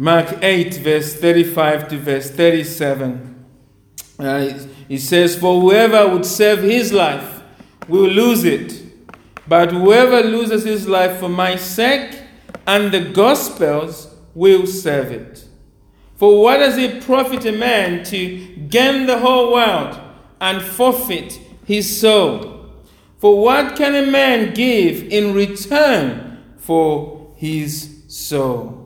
Mark 8, verse 35 to verse 37. Uh, says, For whoever would save his life will lose it, but whoever loses his life for my sake and the gospel's will save it. For what does it profit a man to gain the whole world and forfeit his soul? For what can a man give in return for his soul?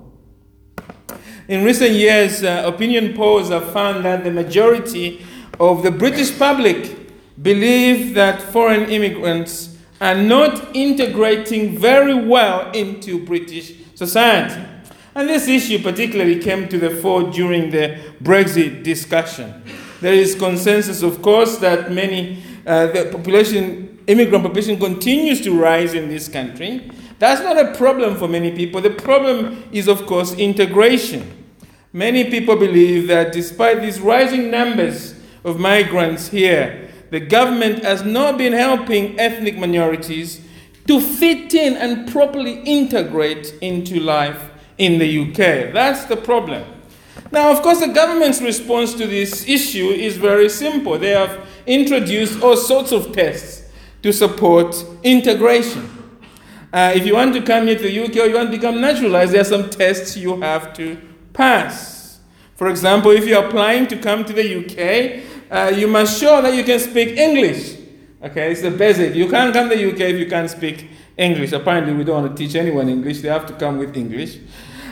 In recent years, uh, opinion polls have found that the majority of the British public believe that foreign immigrants are not integrating very well into British society. And this issue particularly came to the fore during the Brexit discussion. There is consensus, of course, that many, uh, the population, immigrant population continues to rise in this country. That's not a problem for many people. The problem is, of course, integration. Many people believe that despite these rising numbers of migrants here, the government has not been helping ethnic minorities to fit in and properly integrate into life in the UK. That's the problem. Now, of course, the government's response to this issue is very simple. They have introduced all sorts of tests to support integration. Uh, if you want to come here to the UK or you want to become naturalized, there are some tests you have to pass. For example, if you're applying to come to the UK, uh, you must show that you can speak English. Okay, it's the basic. You can't come to the UK if you can't speak English. Apparently, we don't want to teach anyone English, they have to come with English.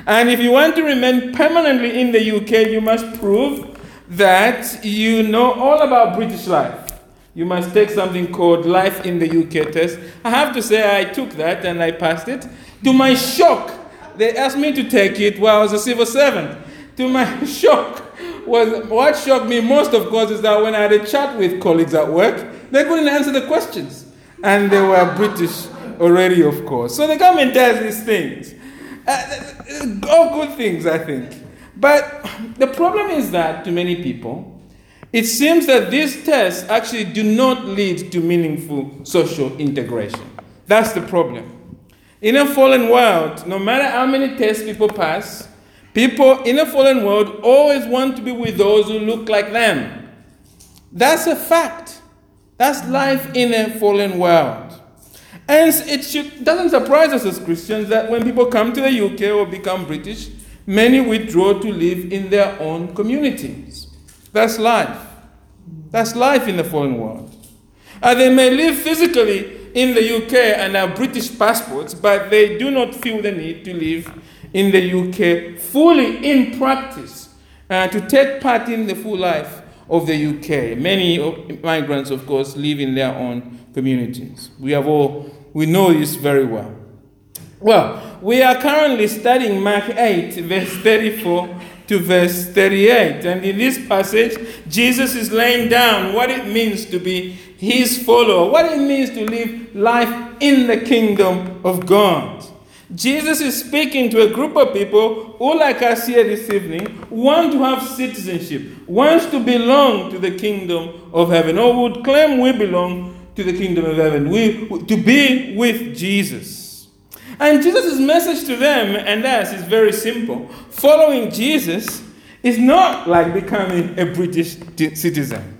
And if you want to remain permanently in the UK, you must prove that you know all about British life. You must take something called Life in the UK test. I have to say, I took that and I passed it. To my shock, they asked me to take it while I was a civil servant. To my shock, was what shocked me most, of course, is that when I had a chat with colleagues at work, they couldn't answer the questions. And they were British already, of course. So the government does these things. Uh, all good things, I think. But the problem is that to many people, it seems that these tests actually do not lead to meaningful social integration. That's the problem. In a fallen world, no matter how many tests people pass, people in a fallen world always want to be with those who look like them. That's a fact. That's life in a fallen world. And it should, doesn't surprise us as Christians that when people come to the UK or become British, many withdraw to live in their own communities. That's life. That's life in the fallen world. And they may live physically in the UK and have British passports, but they do not feel the need to live in the UK fully in practice uh, to take part in the full life of the UK. Many migrants, of course, live in their own communities. We have all we know this very well. Well, we are currently studying Mark 8, verse 34 to verse 38. And in this passage, Jesus is laying down what it means to be his follower, what it means to live life in the kingdom of God. Jesus is speaking to a group of people who, like us here this evening, want to have citizenship, wants to belong to the kingdom of heaven, or would claim we belong to the kingdom of heaven, we, to be with Jesus. And Jesus' message to them and us is very simple. Following Jesus is not like becoming a British citizen.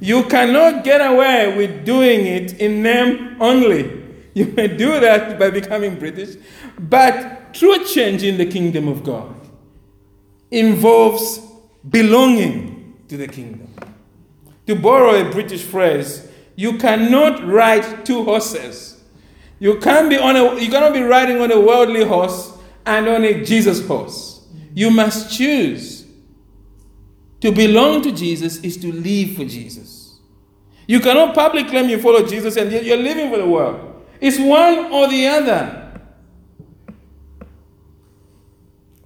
You cannot get away with doing it in name only. You may do that by becoming British, but true change in the kingdom of God involves belonging to the kingdom. To borrow a British phrase, you cannot ride two horses. You can't be on a you cannot be riding on a worldly horse and on a Jesus horse. You must choose. To belong to Jesus is to live for Jesus. You cannot publicly claim you follow Jesus and yet you're living for the world. It's one or the other.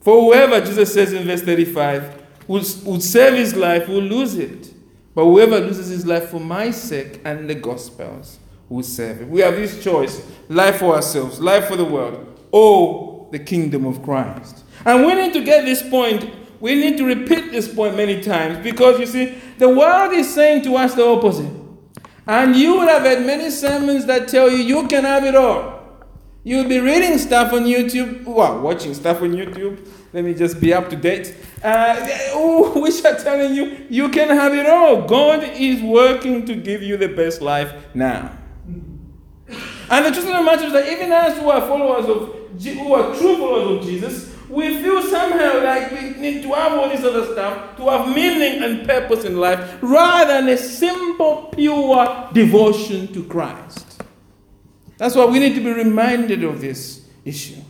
For whoever, Jesus says in verse 35, would, would save his life will lose it. But whoever loses his life for my sake and the gospel's will save it. We have this choice life for ourselves, life for the world, or the kingdom of Christ. And we need to get this point. We need to repeat this point many times because you see, the world is saying to us the opposite. And you would have had many sermons that tell you you can have it all. You'll be reading stuff on YouTube, well, watching stuff on YouTube. Let me just be up to date. Uh, oh, which are telling you you can have it all. God is working to give you the best life now. And the truth of the matter is that even as who are followers of, who are true followers of Jesus, we feel somehow like we need to have all this other stuff to have meaning and purpose in life rather than a simple, pure devotion to Christ. That's why we need to be reminded of this issue.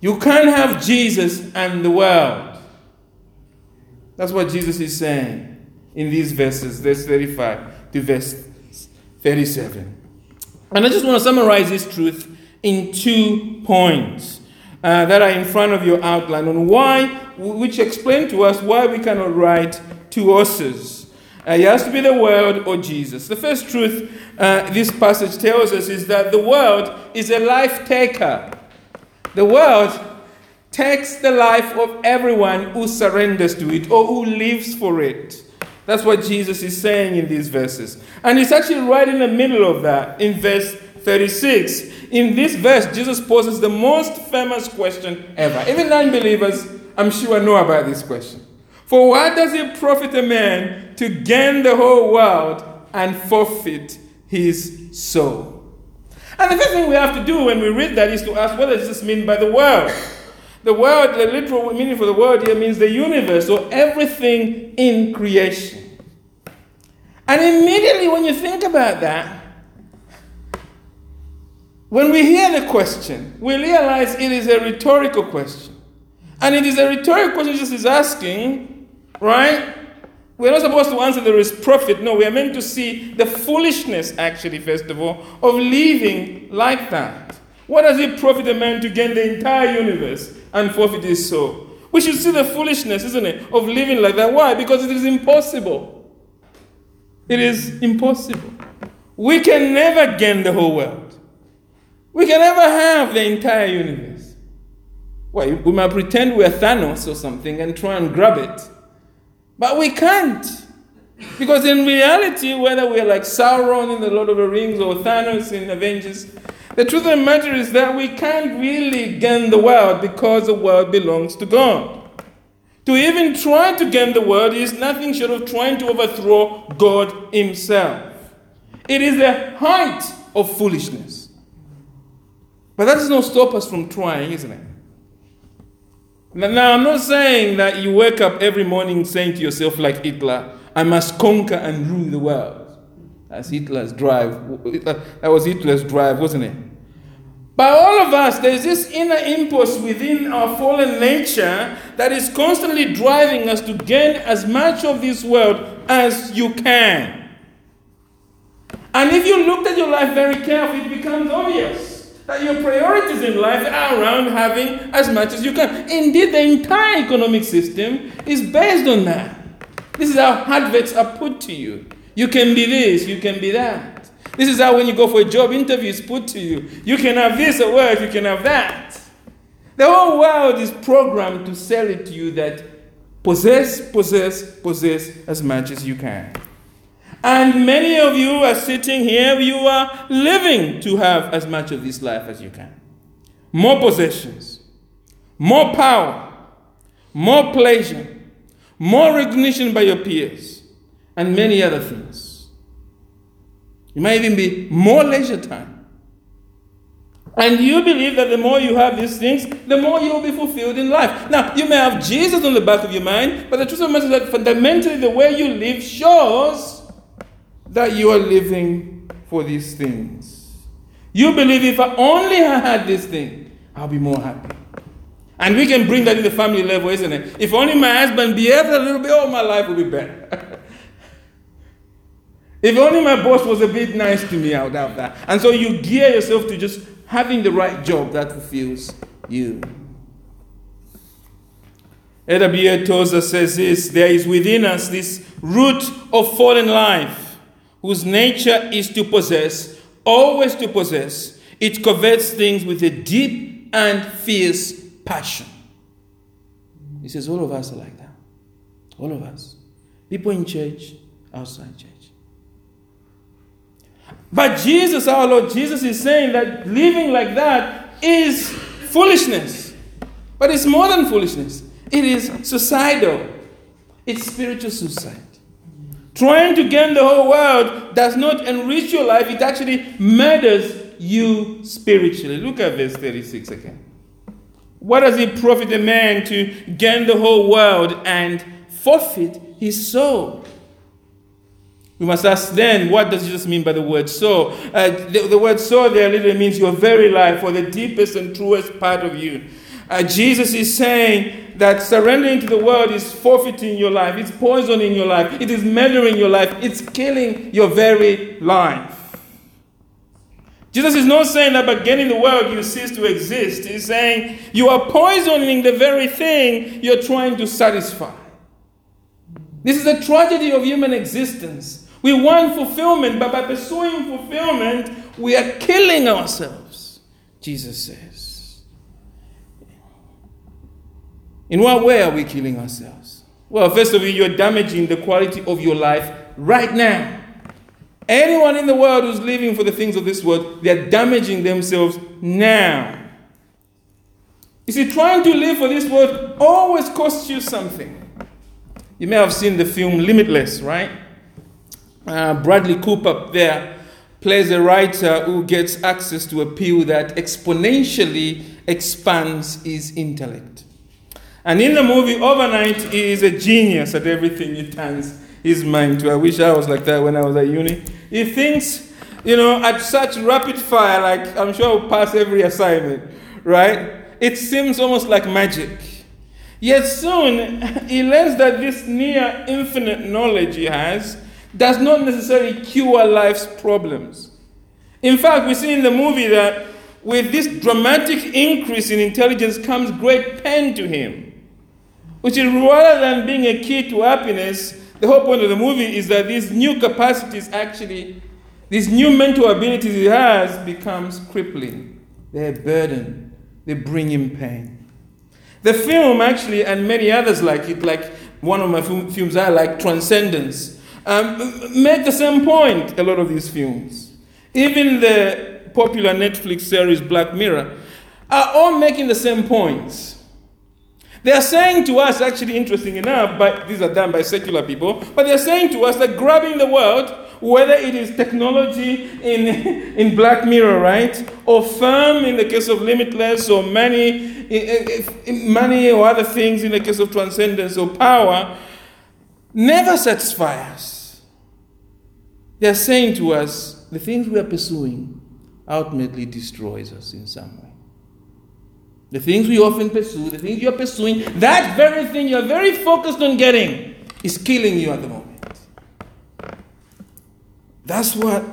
You can't have Jesus and the world. That's what Jesus is saying in these verses, verse 35 to verse 37. And I just want to summarize this truth in two points uh, that are in front of your outline on why, which explain to us why we cannot write two authors. Uh, it has to be the world or Jesus. The first truth uh, this passage tells us is that the world is a life taker. The world takes the life of everyone who surrenders to it or who lives for it. That's what Jesus is saying in these verses. And he's actually right in the middle of that in verse 36. In this verse, Jesus poses the most famous question ever. Even non believers, I'm sure, know about this question. For what does it profit a man to gain the whole world and forfeit his soul? And the first thing we have to do when we read that is to ask what does this mean by the world? The word, the literal meaning for the word here means the universe or everything in creation. And immediately when you think about that, when we hear the question, we realize it is a rhetorical question. And it is a rhetorical question Jesus is asking, right? We're not supposed to answer is profit. No, we are meant to see the foolishness, actually, first of all, of living like that. What does it profit a man to gain the entire universe and forfeit his soul? We should see the foolishness, isn't it, of living like that. Why? Because it is impossible. It is impossible. We can never gain the whole world. We can never have the entire universe. Well, we might pretend we're Thanos or something and try and grab it. But we can't. Because in reality, whether we're like Sauron in The Lord of the Rings or Thanos in Avengers, the truth of the matter is that we can't really gain the world because the world belongs to God. To even try to gain the world is nothing short of trying to overthrow God Himself. It is the height of foolishness. But that does not stop us from trying, isn't it? Now, I'm not saying that you wake up every morning saying to yourself, like Hitler, I must conquer and rule the world. That's Hitler's drive. That was Hitler's drive, wasn't it? By all of us, there's this inner impulse within our fallen nature that is constantly driving us to gain as much of this world as you can. And if you looked at your life very carefully, it becomes obvious that your priorities in life are around having as much as you can. Indeed, the entire economic system is based on that. This is how adverts are put to you. You can be this, you can be that. This is how when you go for a job interview, it's put to you. You can have this at work, you can have that. The whole world is programmed to sell it to you that possess, possess, possess as much as you can. And many of you are sitting here, you are living to have as much of this life as you can. More possessions, more power, more pleasure, more recognition by your peers and many other things. You might even be more leisure time. And you believe that the more you have these things, the more you will be fulfilled in life. Now, you may have Jesus on the back of your mind, but the truth of the matter is that fundamentally the way you live shows that you are living for these things. You believe if I only had this thing, I'll be more happy. And we can bring that in the family level, isn't it? If only my husband behaved a little bit, all my life will be better. If only my boss was a bit nice to me, I would have that. And so you gear yourself to just having the right job that fulfills you. A.W. Tozer says this there is within us this root of fallen life, whose nature is to possess, always to possess. It covets things with a deep and fierce passion. He says, All of us are like that. All of us. People in church, outside church. But Jesus, our Lord Jesus, is saying that living like that is foolishness. But it's more than foolishness, it is suicidal, it's spiritual suicide. Trying to gain the whole world does not enrich your life, it actually murders you spiritually. Look at verse 36 again. What does it profit a man to gain the whole world and forfeit his soul? We must ask then, what does Jesus mean by the word soul? Uh, the, the, word soul there literally means your very life or the deepest and truest part of you. Uh, Jesus is saying that surrendering to the world is forfeiting your life, it's poisoning your life, it is murdering your life, it's killing your very life. Jesus is not saying that by gaining the world you cease to exist. He's saying you are poisoning the very thing you're trying to satisfy. This is a tragedy of human existence. We want fulfillment, but by pursuing fulfillment, we are killing ourselves, Jesus says. In what way are we killing ourselves? Well, first of all, you're damaging the quality of your life right now. Anyone in the world who's living for the things of this world, they're damaging themselves now. You see, trying to live for this world always costs you something. You may have seen the film Limitless, right? Uh, Bradley Cooper there plays a writer who gets access to a pill that exponentially expands his intellect. And in the movie, overnight, he is a genius at everything he turns his mind to. I wish I was like that when I was at uni. He thinks, you know, at such rapid fire, like I'm sure I'll pass every assignment, right? It seems almost like magic. Yet soon, he learns that this near infinite knowledge he has does not necessarily cure life's problems. In fact, we see in the movie that with this dramatic increase in intelligence comes great pain to him, which is rather than being a key to happiness, the whole point of the movie is that these new capacities actually, these new mental abilities he has, becomes crippling. They're a burden. They bring him pain. The film actually, and many others like it, like one of my films I like, Transcendence, um, make the same point, a lot of these films. Even the popular Netflix series Black Mirror are all making the same points. They are saying to us, actually interesting enough, but these are done by secular people, but they're saying to us that grabbing the world, whether it is technology in, in Black Mirror, right, or firm in the case of Limitless, or money, eh, eh, eh, money or other things in the case of transcendence or power, never satisfy us. They're saying to us, the things we are pursuing ultimately destroys us in some way. The things we often pursue, the things you're pursuing, that very thing you're very focused on getting is killing you at the moment. That's what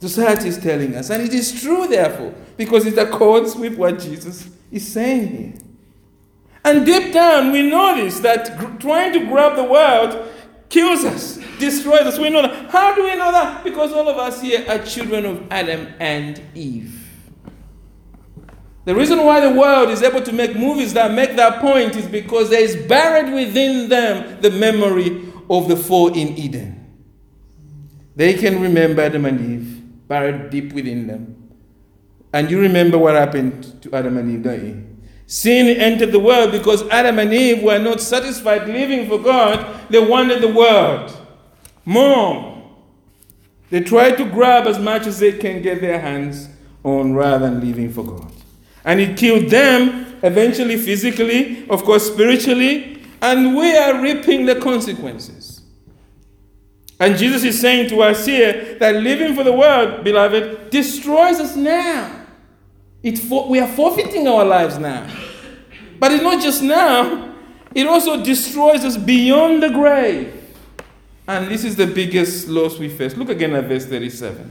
society is telling us. And it is true, therefore, because it accords with what Jesus is saying here. And deep down, we notice that gr- trying to grab the world kills us, destroys us. We know that. How do we know that? Because all of us here are children of Adam and Eve. The reason why the world is able to make movies that make that point is because there is buried within them the memory of the fall in Eden. They can remember Adam and Eve, buried deep within them. And you remember what happened to Adam and Eve, don't you? Sin entered the world because Adam and Eve were not satisfied living for God, they wanted the world. More. They tried to grab as much as they can get their hands on rather than living for God. And it killed them, eventually physically, of course, spiritually, and we are reaping the consequences. And Jesus is saying to us here that living for the world, beloved, destroys us now. It for, we are forfeiting our lives now. But it's not just now, it also destroys us beyond the grave. And this is the biggest loss we face. Look again at verse 37.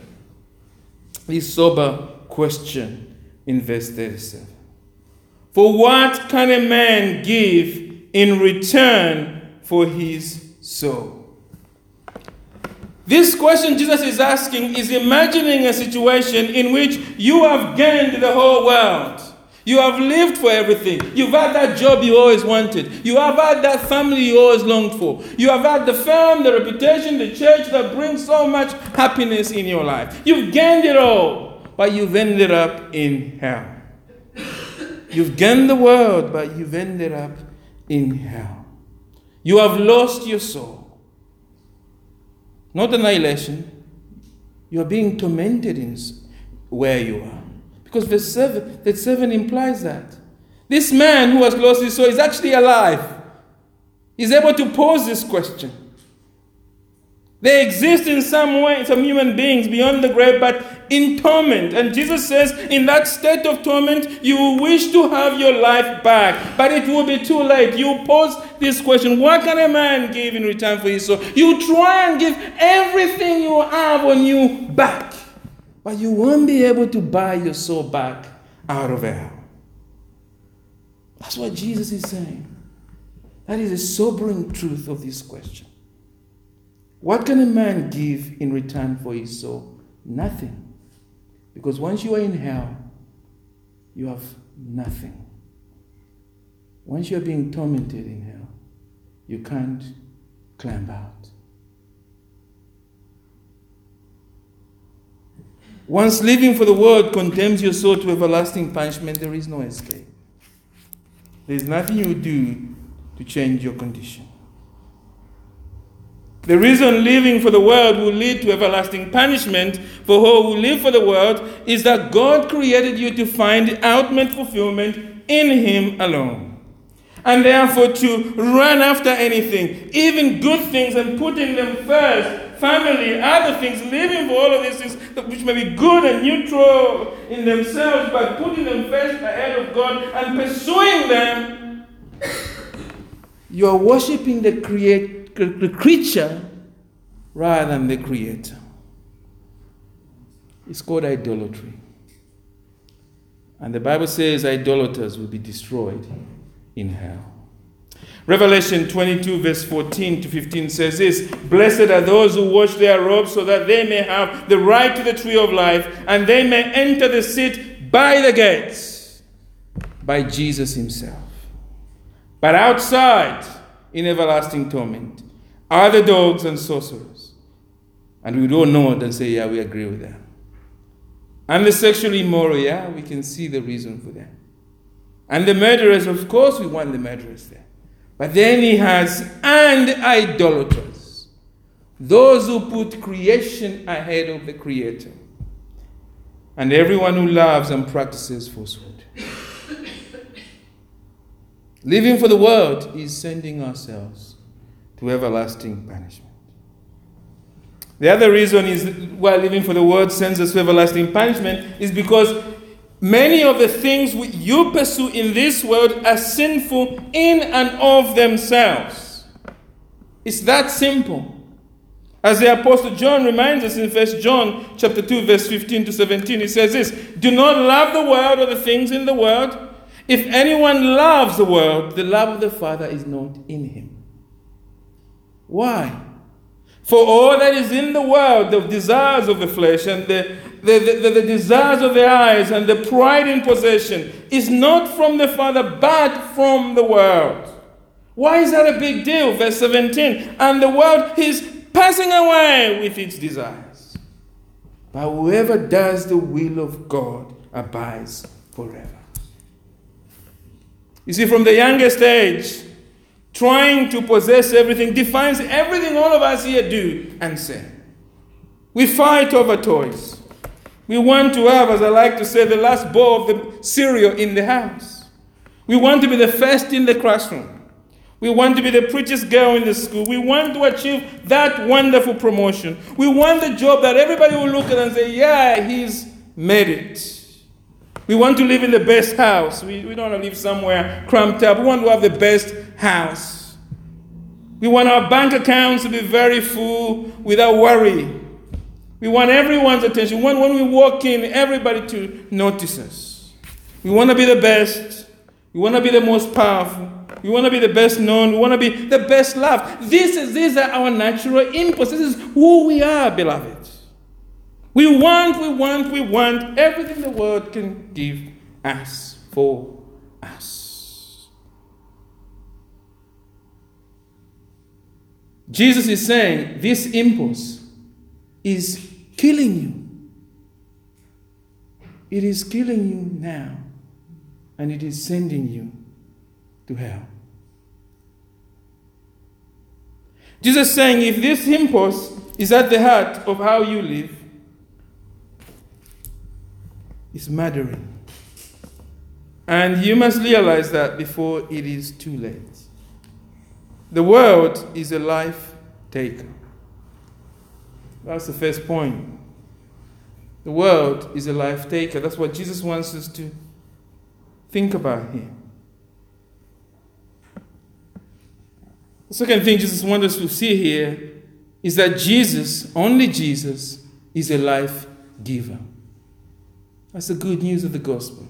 This sober question in verse 37. For what can a man give in return for his soul? This question Jesus is asking is imagining a situation in which you have gained the whole world. You have lived for everything. You've had that job you always wanted. You have had that family you always longed for. You have had the fame, the reputation, the church that brings so much happiness in your life. You've gained it all, but you've ended up in hell. You've gained the world, but you've ended up in hell. You have lost your soul. Not annihilation. You are being tormented in where you are. Because verse 7, verse 7 implies that. This man who has lost his soul is actually alive. He's able to pose this question. They exist in some way, some human beings beyond the grave, but in torment. And Jesus says, in that state of torment, you will wish to have your life back, but it will be too late. You pose this question What can a man give in return for his soul? You try and give everything you have on you back. But you won't be able to buy your soul back out of hell. That's what Jesus is saying. That is a sobering truth of this question. What can a man give in return for his soul? Nothing. Because once you are in hell, you have nothing. Once you are being tormented in hell, you can't climb out. Once living for the world condemns your soul to everlasting punishment, there is no escape. There is nothing you do to change your condition. The reason living for the world will lead to everlasting punishment for all who live for the world is that God created you to find ultimate fulfillment in Him alone. And therefore, to run after anything, even good things, and putting them first family, other things, living for all of these things, which may be good and neutral in themselves, but putting them first ahead of God and pursuing them, you are worshiping the, create, the creature rather than the creator. It's called idolatry. And the Bible says idolaters will be destroyed in hell. Revelation 22, verse 14 to 15 says this Blessed are those who wash their robes so that they may have the right to the tree of life and they may enter the seat by the gates, by Jesus Himself. But outside, in everlasting torment, are the dogs and sorcerers. And we don't know it and say, yeah, we agree with them. And the sexually immoral, yeah, we can see the reason for that. And the murderers, of course, we want the murderers there. But then he has, and idolaters, those who put creation ahead of the Creator, and everyone who loves and practices falsehood. Living for the world is sending ourselves to everlasting punishment. The other reason is why living for the world sends us to everlasting punishment is because Many of the things you pursue in this world are sinful in and of themselves. It's that simple. As the apostle John reminds us in 1 John chapter 2 verse 15 to 17 he says this, do not love the world or the things in the world. If anyone loves the world, the love of the Father is not in him. Why? For all that is in the world, the desires of the flesh and the the, the, the, desires of the eyes and the pride in possession is not from the Father, but from the world. Why is that a big deal? Verse 17. And the world is passing away with its desires. But whoever does the will of God abides forever. You see, from the youngest age, trying to possess everything defines everything all of us here do and say. We fight over toys. We want to have, as I like to say, the last bowl of the cereal in the house. We want to be the first in the classroom. We want to be the prettiest girl in the school. We want to achieve that wonderful promotion. We want the job that everybody will look at and say, yeah, he's made it. We want to live in the best house. We, we don't want to live somewhere cramped up. We want to have the best house. We want our bank accounts to be very full without worry. We want everyone's attention. We want when we walk in, everybody to notice us. We want to be the best. We want to be the most powerful. We want to be the best known. We want to be the best loved. This is, these are our natural impulses. This is who we are, beloved. We want, we want, we want everything the world can give us for us. Jesus is saying this impulse is killing you. It is killing you now, and it is sending you to hell. Jesus is saying if this impulse is at the heart of how you live, it's murdering. And you must realize that before it is too late. The world is a life taker. That's the first point. The world is a life taker. That's what Jesus wants us to think about here. The second thing Jesus wants us to see here is that Jesus, only Jesus, is a life giver. That's the good news of the gospel.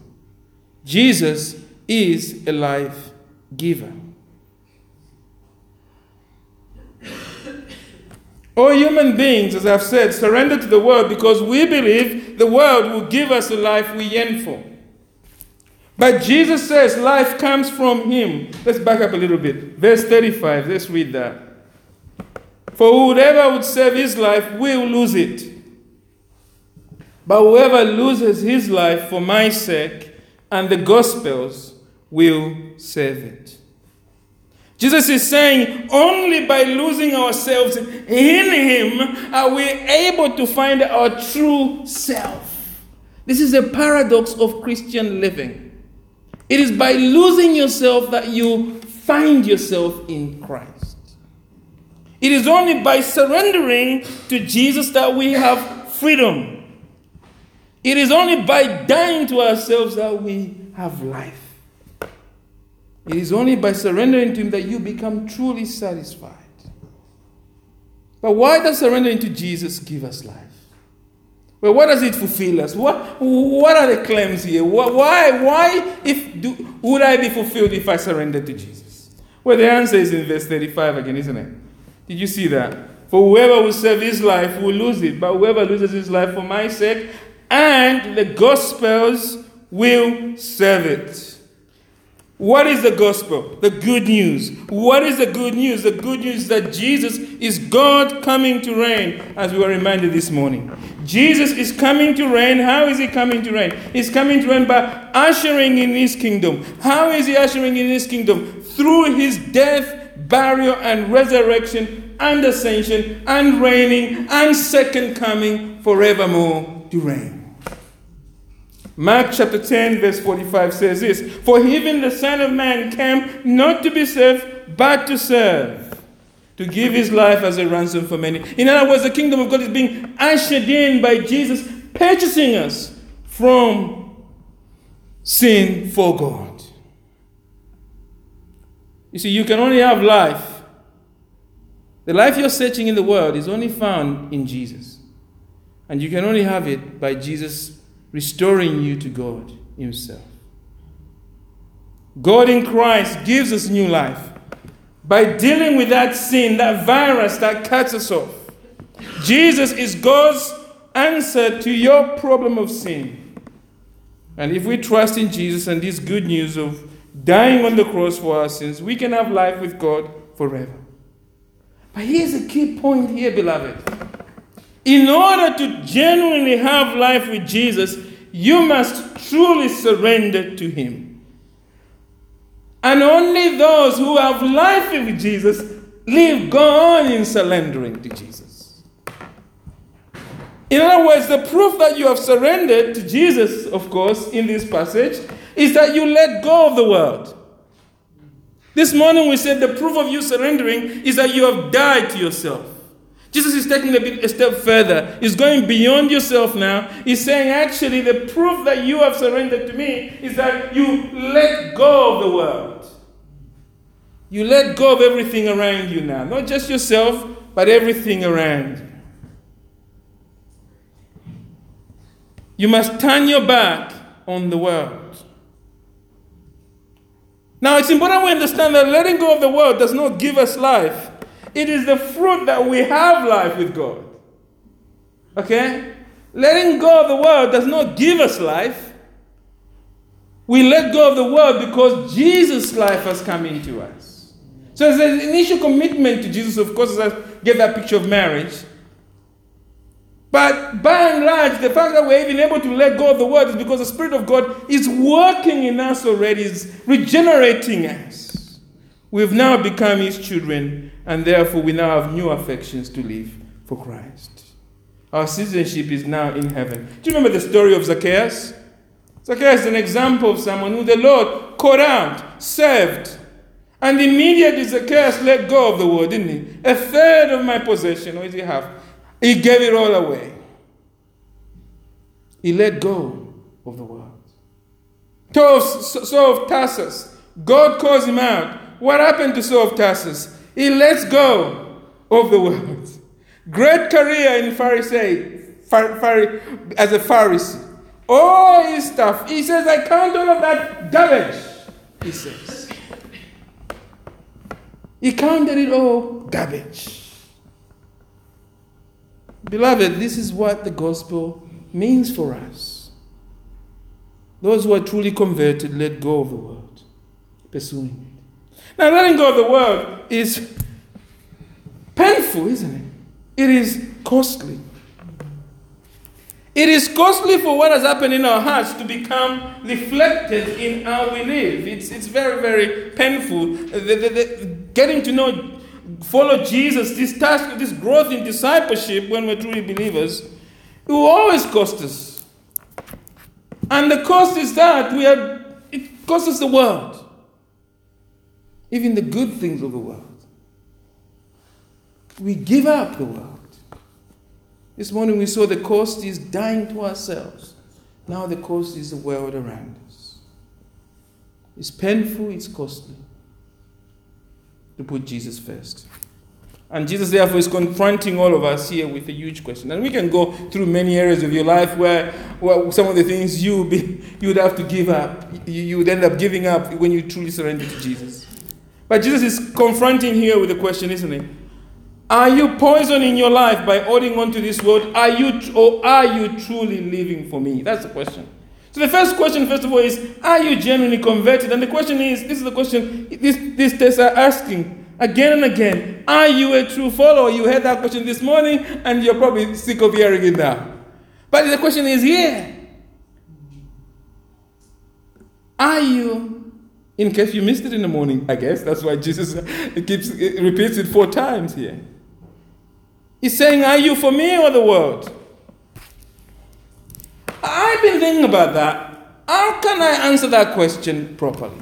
Jesus is a life giver. All human beings, as I've said, surrender to the world because we believe the world will give us the life we yearn for. But Jesus says life comes from Him. Let's back up a little bit. Verse 35, let's read that. For whoever would save his life will lose it. But whoever loses his life for my sake and the gospel's will save it. Jesus is saying only by losing ourselves in Him are we able to find our true self. This is a paradox of Christian living. It is by losing yourself that you find yourself in Christ. It is only by surrendering to Jesus that we have freedom. It is only by dying to ourselves that we have life. It is only by surrendering to Him that you become truly satisfied. But why does surrendering to Jesus give us life? Well, what does it fulfill us? What, what are the claims here? Why, why if do, would I be fulfilled if I surrender to Jesus? Well, the answer is in verse 35 again, isn't it? Did you see that? For whoever will save his life will lose it, but whoever loses his life for my sake and the gospels will serve it. What is the gospel? The good news. What is the good news? The good news that Jesus is God coming to reign, as we were reminded this morning. Jesus is coming to reign. How is he coming to reign? He's coming to reign by ushering in his kingdom. How is he ushering in his kingdom? Through his death, burial, and resurrection, and ascension, and reigning, and second coming forevermore to reign. Mark chapter 10, verse 45 says this For even the Son of Man came not to be served, but to serve, to give his life as a ransom for many. In other words, the kingdom of God is being ushered in by Jesus, purchasing us from sin for God. You see, you can only have life. The life you're searching in the world is only found in Jesus. And you can only have it by Jesus restoring you to God Himself. God in Christ gives us new life by dealing with that sin, that virus that cuts us off. Jesus is God's answer to your problem of sin. And if we trust in Jesus and this good news of dying on the cross for our sins, we can have life with God forever. But here's a key point here, beloved. In order to genuinely have life with Jesus, you must truly surrender to Him. And only those who have life with Jesus live go on in surrendering to Jesus. In other words, the proof that you have surrendered to Jesus, of course, in this passage, is that you let go of the world. This morning we said the proof of you surrendering is that you have died to yourself. Jesus is taking a, bit, a step further. He's going beyond yourself now. He's saying, actually, the proof that you have surrendered to me is that you let go of the world. You let go of everything around you now. Not just yourself, but everything around you. You must turn your back on the world. Now, it's important we understand that letting go of the world does not give us life. It is the fruit that we have life with God. Okay? Letting go of the world does not give us life. We let go of the world because Jesus' life has come into us. So there's an initial commitment to Jesus, of course, as I that picture of marriage. But by and large, the fact that we're even able to let go of the world is because the Spirit of God is working in us already, is regenerating us. We've now become His children, and therefore we now have new affections to live for Christ. Our citizenship is now in heaven. Do you remember the story of Zacchaeus? Zacchaeus is an example of someone who the Lord called out, served, and immediately Zacchaeus let go of the world, didn't he? A third of my possession, what did he have? He gave it all away. He let go of the world. Saul of Tarsus, God calls him out. What happened to Saul of Tarsus? He lets go of the world. Great career in Pharisee, as a Pharisee. All his stuff. He says, I count all of that garbage. He says. He counted it all garbage. Beloved, this is what the gospel means for us. Those who are truly converted let go of the world, pursuing. Now, letting go of the world is painful, isn't it? It is costly. It is costly for what has happened in our hearts to become reflected in how we live. It's, it's very, very painful. The, the, the, getting to know follow Jesus, this task, this growth in discipleship when we're truly believers, it will always cost us. And the cost is that we are, it costs us the world. Even the good things of the world. We give up the world. This morning we saw the cost is dying to ourselves. Now the cost is the world around us. It's painful, it's costly to put Jesus first. And Jesus, therefore, is confronting all of us here with a huge question. And we can go through many areas of your life where, where some of the things you, would have to give up, you would end up giving up when you truly surrender to Jesus. But Jesus is confronting here with a question, isn't he? Are you poisoning your life by holding on to this world? Are you, or are you truly living for me? That's the question. So the first question, first of all, is Are you genuinely converted? And the question is this is the question this, these tests are asking again and again Are you a true follower? You heard that question this morning, and you're probably sick of hearing it now. But the question is here Are you, in case you missed it in the morning, I guess, that's why Jesus keeps, repeats it four times here. He's saying, Are you for me or the world? I've been thinking about that. How can I answer that question properly?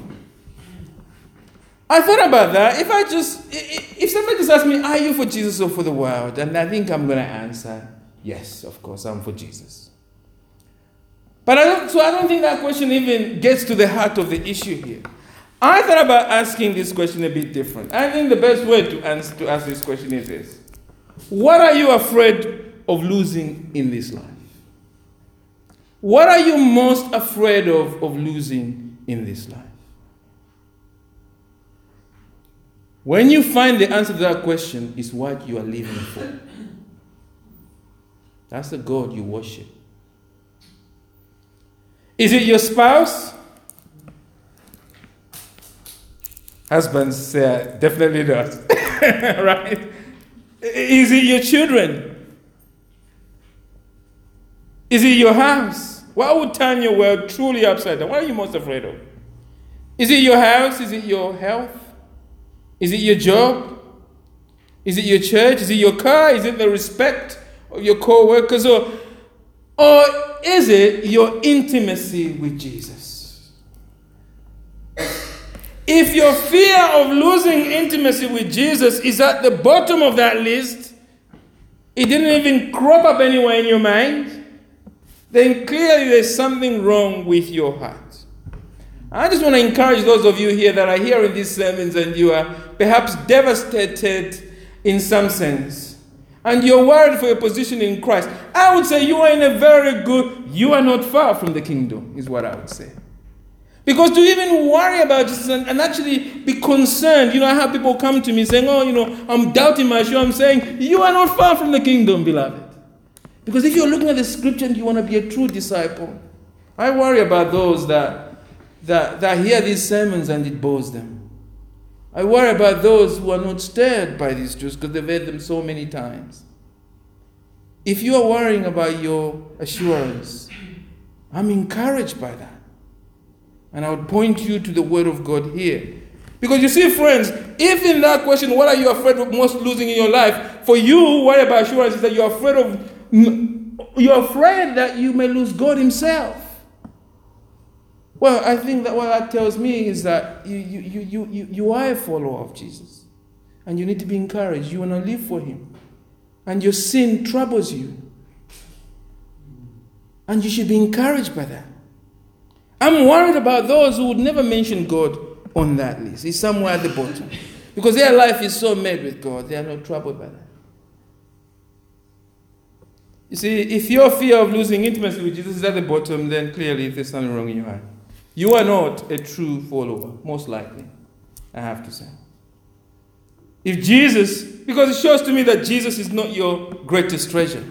I thought about that. If I just, if somebody just asked me, Are you for Jesus or for the world? And I think I'm going to answer, Yes, of course, I'm for Jesus. But I don't, so I don't think that question even gets to the heart of the issue here. I thought about asking this question a bit different. I think the best way to, answer, to ask this question is this What are you afraid of losing in this life? What are you most afraid of, of losing in this life? When you find the answer to that question, is what you are living for. That's the God you worship. Is it your spouse? Husbands say, definitely not. right? Is it your children? Is it your house? What would turn your world truly upside down? What are you most afraid of? Is it your house? Is it your health? Is it your job? Is it your church? Is it your car? Is it the respect of your co workers? Or, or is it your intimacy with Jesus? If your fear of losing intimacy with Jesus is at the bottom of that list, it didn't even crop up anywhere in your mind then clearly there's something wrong with your heart. I just want to encourage those of you here that are hearing these sermons and you are perhaps devastated in some sense. And you're worried for your position in Christ. I would say you are in a very good, you are not far from the kingdom, is what I would say. Because to even worry about Jesus and, and, actually be concerned, you know, I have people come to me saying, Oh, you know, I'm doubting my show. I'm saying, You are not far from the kingdom, beloved. Because if you're looking at the scripture and you want to be a true disciple, I worry about those that that, that hear these sermons and it bores them. I worry about those who are not stirred by these truths because they've heard them so many times. If you are worrying about your assurance, I'm encouraged by that. And I would point you to the Word of God here. Because you see, friends, if in that question, what are you afraid of most losing in your life? For you, worry about assurance is that you're afraid of, you're afraid that you may lose God Himself. Well, I think that what that tells me is that you, you, you, you, you are a follower of Jesus. And you need to be encouraged. You want to live for Him. And your sin troubles you. And you should be encouraged by that. I'm worried about those who would never mention God on that list. He's somewhere at the bottom. Because their life is so made with God, they are not troubled by that. You see, if your fear of losing intimacy with Jesus is at the bottom, then clearly there's something wrong in your heart. You are not a true follower, most likely, I have to say. If Jesus, because it shows to me that Jesus is not your greatest treasure.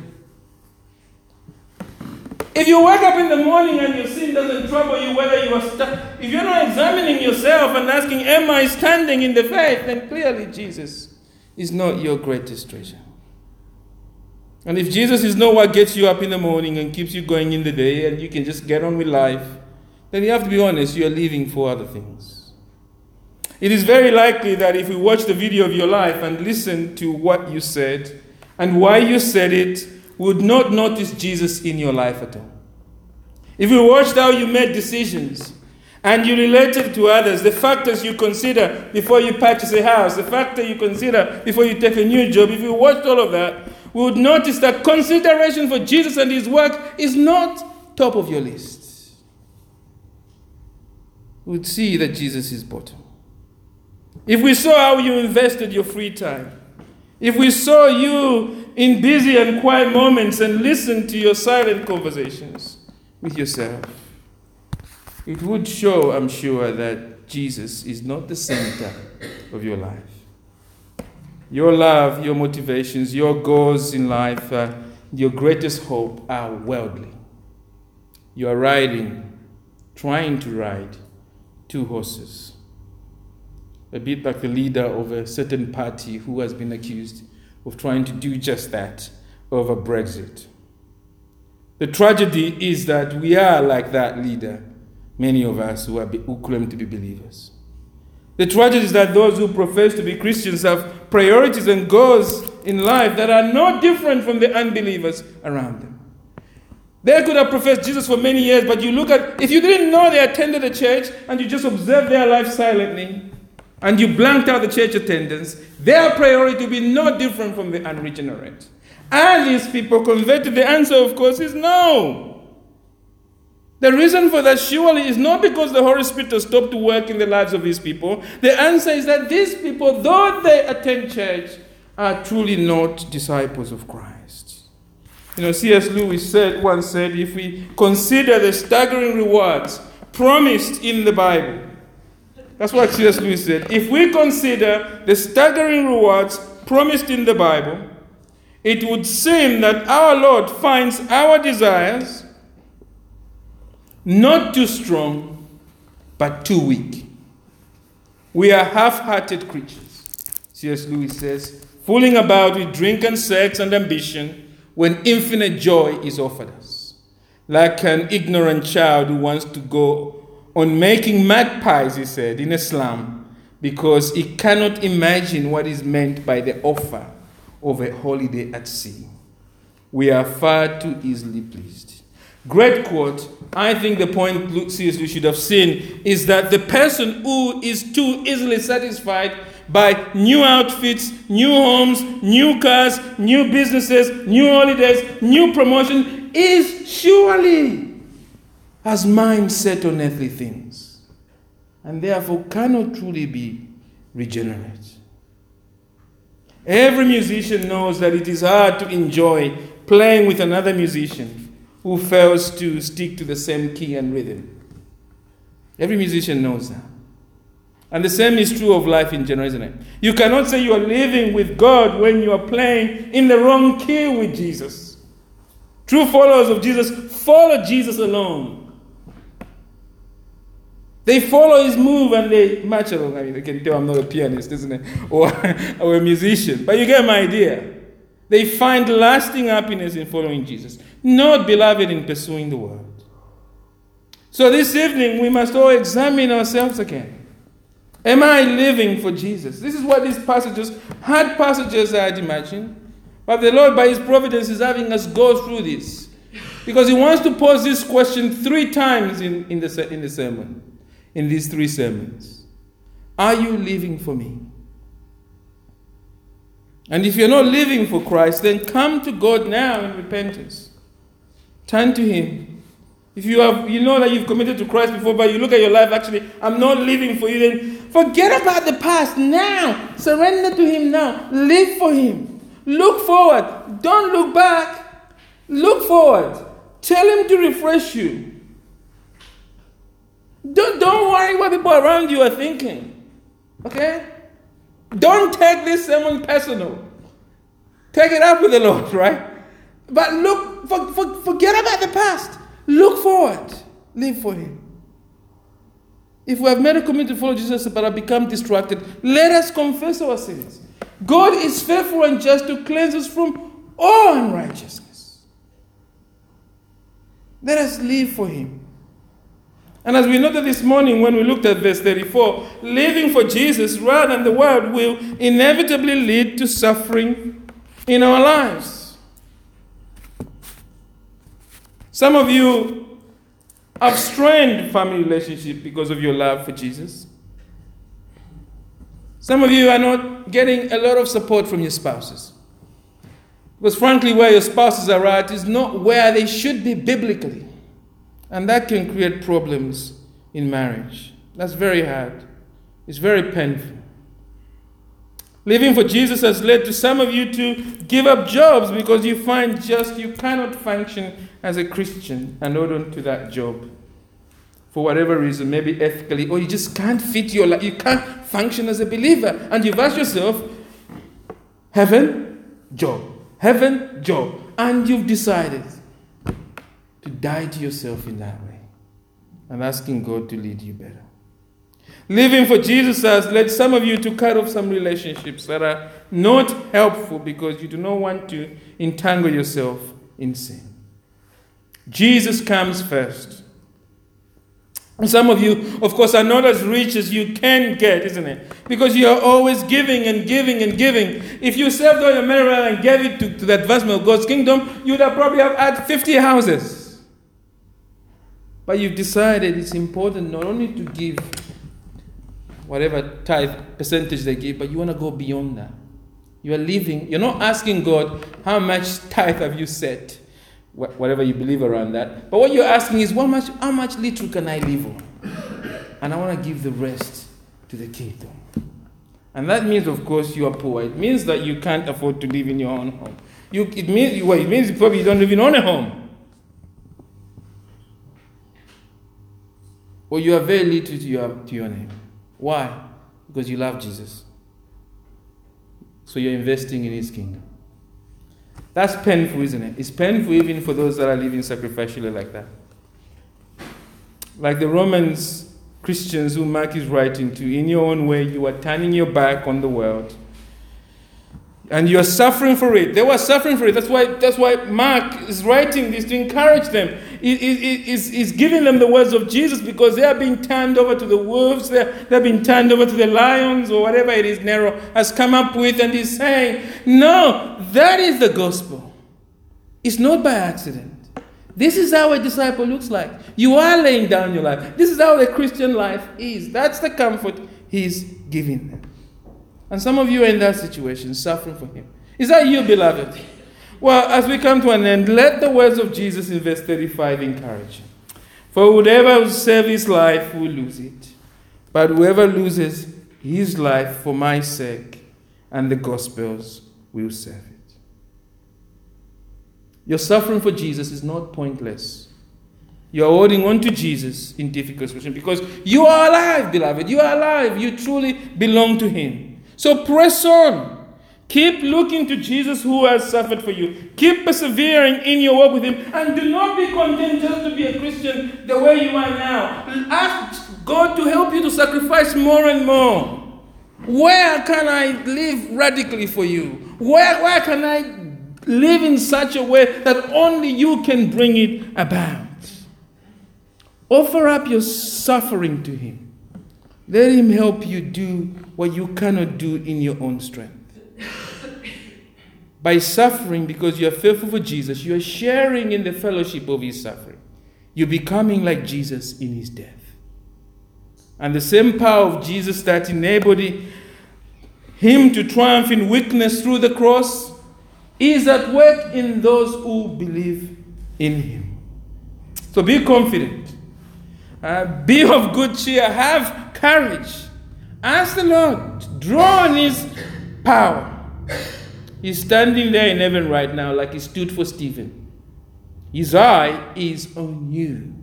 If you wake up in the morning and your sin doesn't trouble you, whether you are stuck, if you're not examining yourself and asking, Am I standing in the faith? then clearly Jesus is not your greatest treasure. And if Jesus is not what gets you up in the morning and keeps you going in the day and you can just get on with life, then you have to be honest, you are living for other things. It is very likely that if we watch the video of your life and listen to what you said and why you said it, would not notice Jesus in your life at all. If you watched how you made decisions and you related to others, the factors you consider before you purchase a house, the factor you consider before you take a new job, if you watched all of that, we would notice that consideration for Jesus and his work is not top of your list. We would see that Jesus is bottom. If we saw how you invested your free time, if we saw you in busy and quiet moments and listened to your silent conversations with yourself, it would show, I'm sure, that Jesus is not the center of your life. Your love, your motivations, your goals in life, uh, your greatest hope are worldly. You are riding, trying to ride two horses a bit like the leader of a certain party who has been accused of trying to do just that over Brexit. The tragedy is that we are like that leader, many of us who, are, who claim to be believers. The tragedy is that those who profess to be Christians have priorities and goals in life that are no different from the unbelievers around them. They could have professed Jesus for many years, but you look at, if you didn't know they attended a church and you just observed their life silently, and you blanked out the church attendance, their priority will be no different from the unregenerate. Are these people converted? The answer, of course, is no. The reason for that surely is not because the Holy Spirit has stopped to work in the lives of these people. The answer is that these people, though they attend church, are truly not disciples of Christ. You know, C.S. Lewis said once said, if we consider the staggering rewards promised in the Bible, that's what C.S. Lewis said. If we consider the staggering rewards promised in the Bible, it would seem that our Lord finds our desires not too strong, but too weak. We are half hearted creatures, C.S. Lewis says, fooling about with drink and sex and ambition when infinite joy is offered us. Like an ignorant child who wants to go on making magpies, he said, in a slum, because he cannot imagine what is meant by the offer of a holiday at sea. We are far too easily pleased. Great quote. I think the point Luke seriously should have seen is that the person who is too easily satisfied by new outfits, new homes, new cars, new businesses, new holidays, new promotion is surely has mind set on earthly things, and therefore cannot truly be regenerate. Every musician knows that it is hard to enjoy playing with another musician who fails to stick to the same key and rhythm. Every musician knows that. And the same is true of life in general, isn't it? You cannot say you are living with God when you are playing in the wrong key with Jesus. True followers of Jesus follow Jesus alone. They follow his move and they match along. I mean, they can tell I'm not a pianist, isn't it? Or, or a musician. But you get my idea. They find lasting happiness in following Jesus, not, beloved, in pursuing the world. So this evening, we must all examine ourselves again. Am I living for Jesus? This is what these passages, hard passages, I'd imagine. But the Lord, by His providence, is having us go through this. Because He wants to pose this question three times in, in, the, in the sermon in these three sermons. Are you living for me? And if you're not living for Christ, then come to God now in repentance. Turn to Him. If you have you know that you've committed to Christ before, but you look at your life, actually, I'm not living for you, then forget about the past now. Surrender to Him now. Live for Him. Look forward. Don't look back. Look forward. Tell Him to refresh you. Don't, don't worry what people around you are thinking. Okay? Don't take this sermon personal. Take it up with the Lord, right? But look, for, for, forget about the past. Look forward. Live for Him. If we have made a commitment to follow Jesus but have become distracted, let us confess our sins. God is faithful and just to cleanse us from all unrighteousness. Let us live for Him. And as we noted this morning when we looked at verse 34, living for Jesus rather than the world will inevitably lead to suffering in our lives. Some of you have strained family relationship because of your love for Jesus. Some of you are not getting a lot of support from your spouses. Because frankly, where your spouses are at is not where they should be biblically. And that can create problems in marriage. That's very hard. It's very painful. Living for Jesus has led to some of you to give up jobs because you find just you cannot function as a Christian and hold on to that job. For whatever reason, maybe ethically, or you just can't fit your life, you can't function as a believer. And you've asked yourself, heaven, job, heaven, job. And you've decided to die to yourself in that way and asking God to lead you better. Living for Jesus has led some of you to cut off some relationships that are not helpful because you do not want to entangle yourself in sin. Jesus comes first. Some of you, of course, are not as rich as you can get, isn't it? Because you are always giving and giving and giving. If you saved all your money and gave it to, to the advancement of God's kingdom, you would have probably have had 50 houses. But you've decided it's important not only to give whatever tithe percentage they give, but you want to go beyond that. You are living, you're not asking God, how much tithe have you set? Whatever you believe around that. But what you're asking is, how much, how much little can I live on? And I want to give the rest to the kingdom. And that means, of course, you are poor. It means that you can't afford to live in your own home. You, it, means, well, it means probably you don't even own a home. Or you are very little to your, to your name. Why? Because you love Jesus. So you're investing in his kingdom. That's painful, isn't it? It's painful even for those that are living sacrificially like that. Like the Romans Christians who Mark is writing to, in your own way, you are turning your back on the world and you're suffering for it. They were suffering for it. That's why, that's why Mark is writing this to encourage them. He, he, he's, he's giving them the words of Jesus because they are being turned over to the wolves, they're, they're being turned over to the lions, or whatever it is Nero has come up with. And he's saying, No, that is the gospel. It's not by accident. This is how a disciple looks like. You are laying down your life. This is how the Christian life is. That's the comfort he's giving them. And some of you are in that situation, suffering for Him. Is that you, beloved? Well, as we come to an end, let the words of Jesus in verse 35 encourage you. For whoever will save his life will lose it. But whoever loses his life for my sake and the gospel's will save it. Your suffering for Jesus is not pointless. You are holding on to Jesus in difficult situations because you are alive, beloved. You are alive. You truly belong to Him. So press on. Keep looking to Jesus who has suffered for you. Keep persevering in your walk with Him. And do not be content just to be a Christian the way you are now. Ask, God to help you to sacrifice more and more. Where can I live radically for you? Where, where can I live in such a way that only you can bring it about? Offer up your suffering to Him. Let Him help you do what you cannot do in your own strength. By suffering because you are faithful for Jesus, you are sharing in the fellowship of His suffering. You're becoming like Jesus in His death. And the same power of Jesus that enabled him to triumph in weakness through the cross is at work in those who believe in him. So be confident. Uh, be of good cheer. Have courage. Ask the Lord. to Draw on his power. He's standing there in heaven right now, like he stood for Stephen. His eye is on you.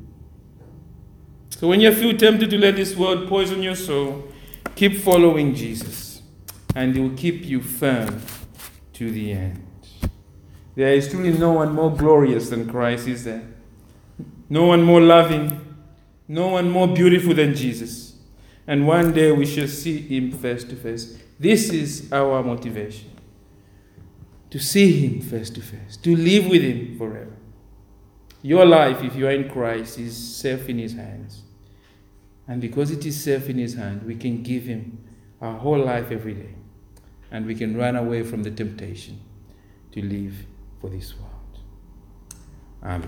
So when you feel tempted to let this world poison your soul, keep following Jesus, and he will keep you firm to the end. There is truly no one more glorious than Christ, is there? No one more loving, no one more beautiful than Jesus. And one day we shall see him face to face. This is our motivation to see him face to face, to live with him forever. Your life, if you are in Christ, is safe in his hands. And because it is safe in His hand, we can give Him our whole life every day. And we can run away from the temptation to live for this world.